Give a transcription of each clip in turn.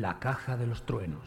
La caja de los truenos.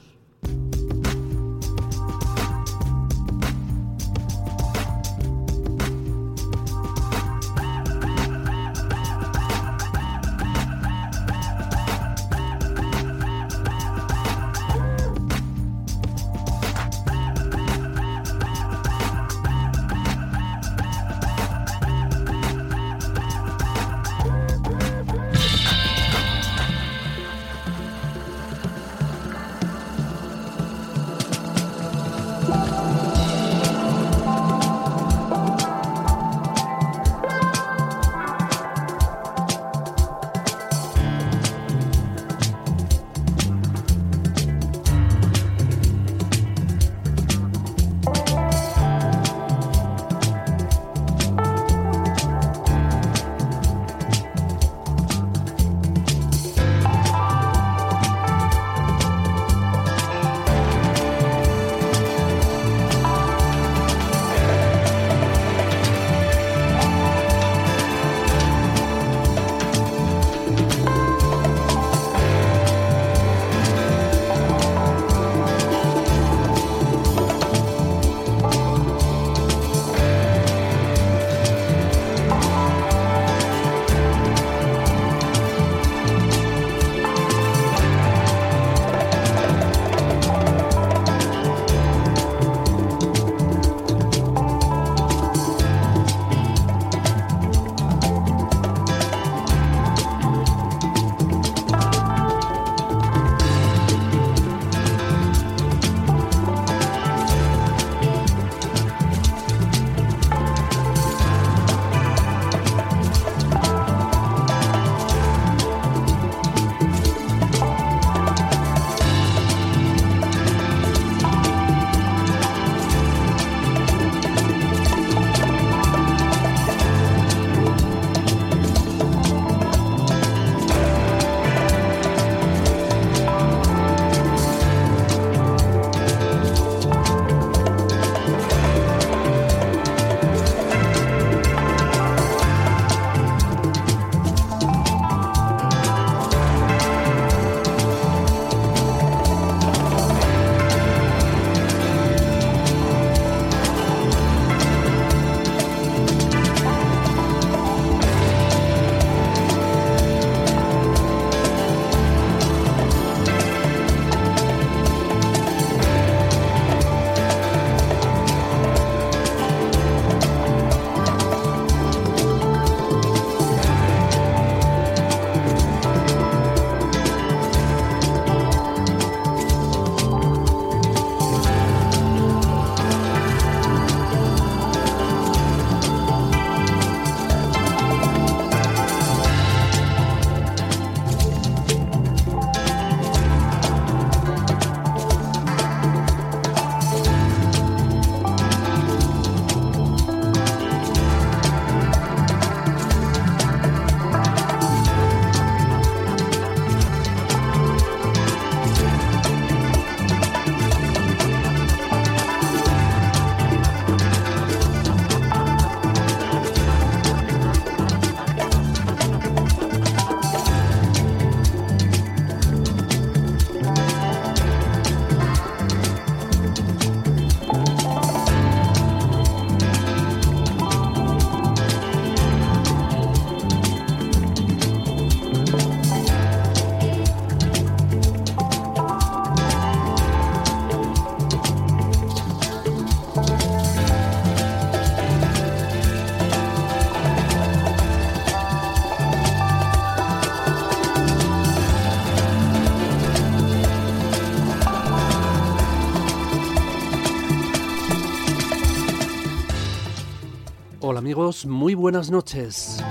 Amigos, muy buenas noches.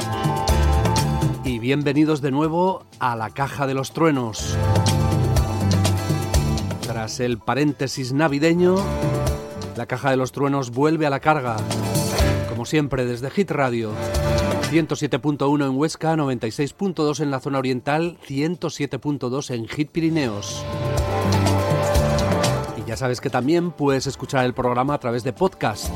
y bienvenidos de nuevo a la Caja de los Truenos. Tras el paréntesis navideño, la Caja de los Truenos vuelve a la carga, como siempre desde Hit Radio. 107.1 en Huesca, 96.2 en la zona oriental, 107.2 en Hit Pirineos. Y ya sabes que también puedes escuchar el programa a través de podcast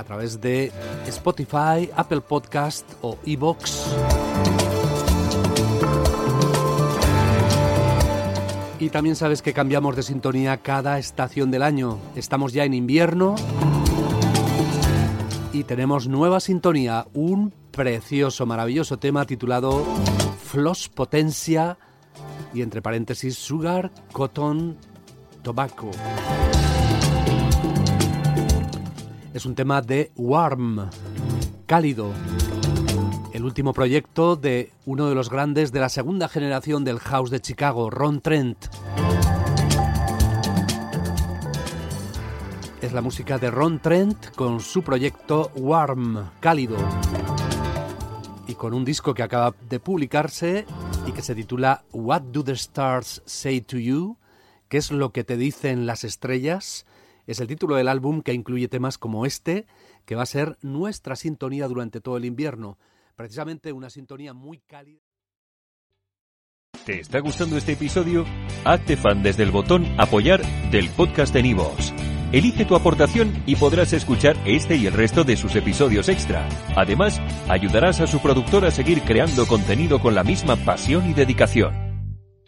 a través de Spotify, Apple Podcast o iBox. Y también sabes que cambiamos de sintonía cada estación del año. Estamos ya en invierno y tenemos nueva sintonía, un precioso, maravilloso tema titulado Floss Potencia y entre paréntesis Sugar, Cotton, Tobacco. Es un tema de Warm, cálido. El último proyecto de uno de los grandes de la segunda generación del house de Chicago, Ron Trent. Es la música de Ron Trent con su proyecto Warm, cálido. Y con un disco que acaba de publicarse y que se titula What Do the Stars Say to You? ¿Qué es lo que te dicen las estrellas? Es el título del álbum que incluye temas como este, que va a ser nuestra sintonía durante todo el invierno. Precisamente una sintonía muy cálida. ¿Te está gustando este episodio? Hazte fan desde el botón Apoyar del podcast de Nivos. Elige tu aportación y podrás escuchar este y el resto de sus episodios extra. Además, ayudarás a su productor a seguir creando contenido con la misma pasión y dedicación.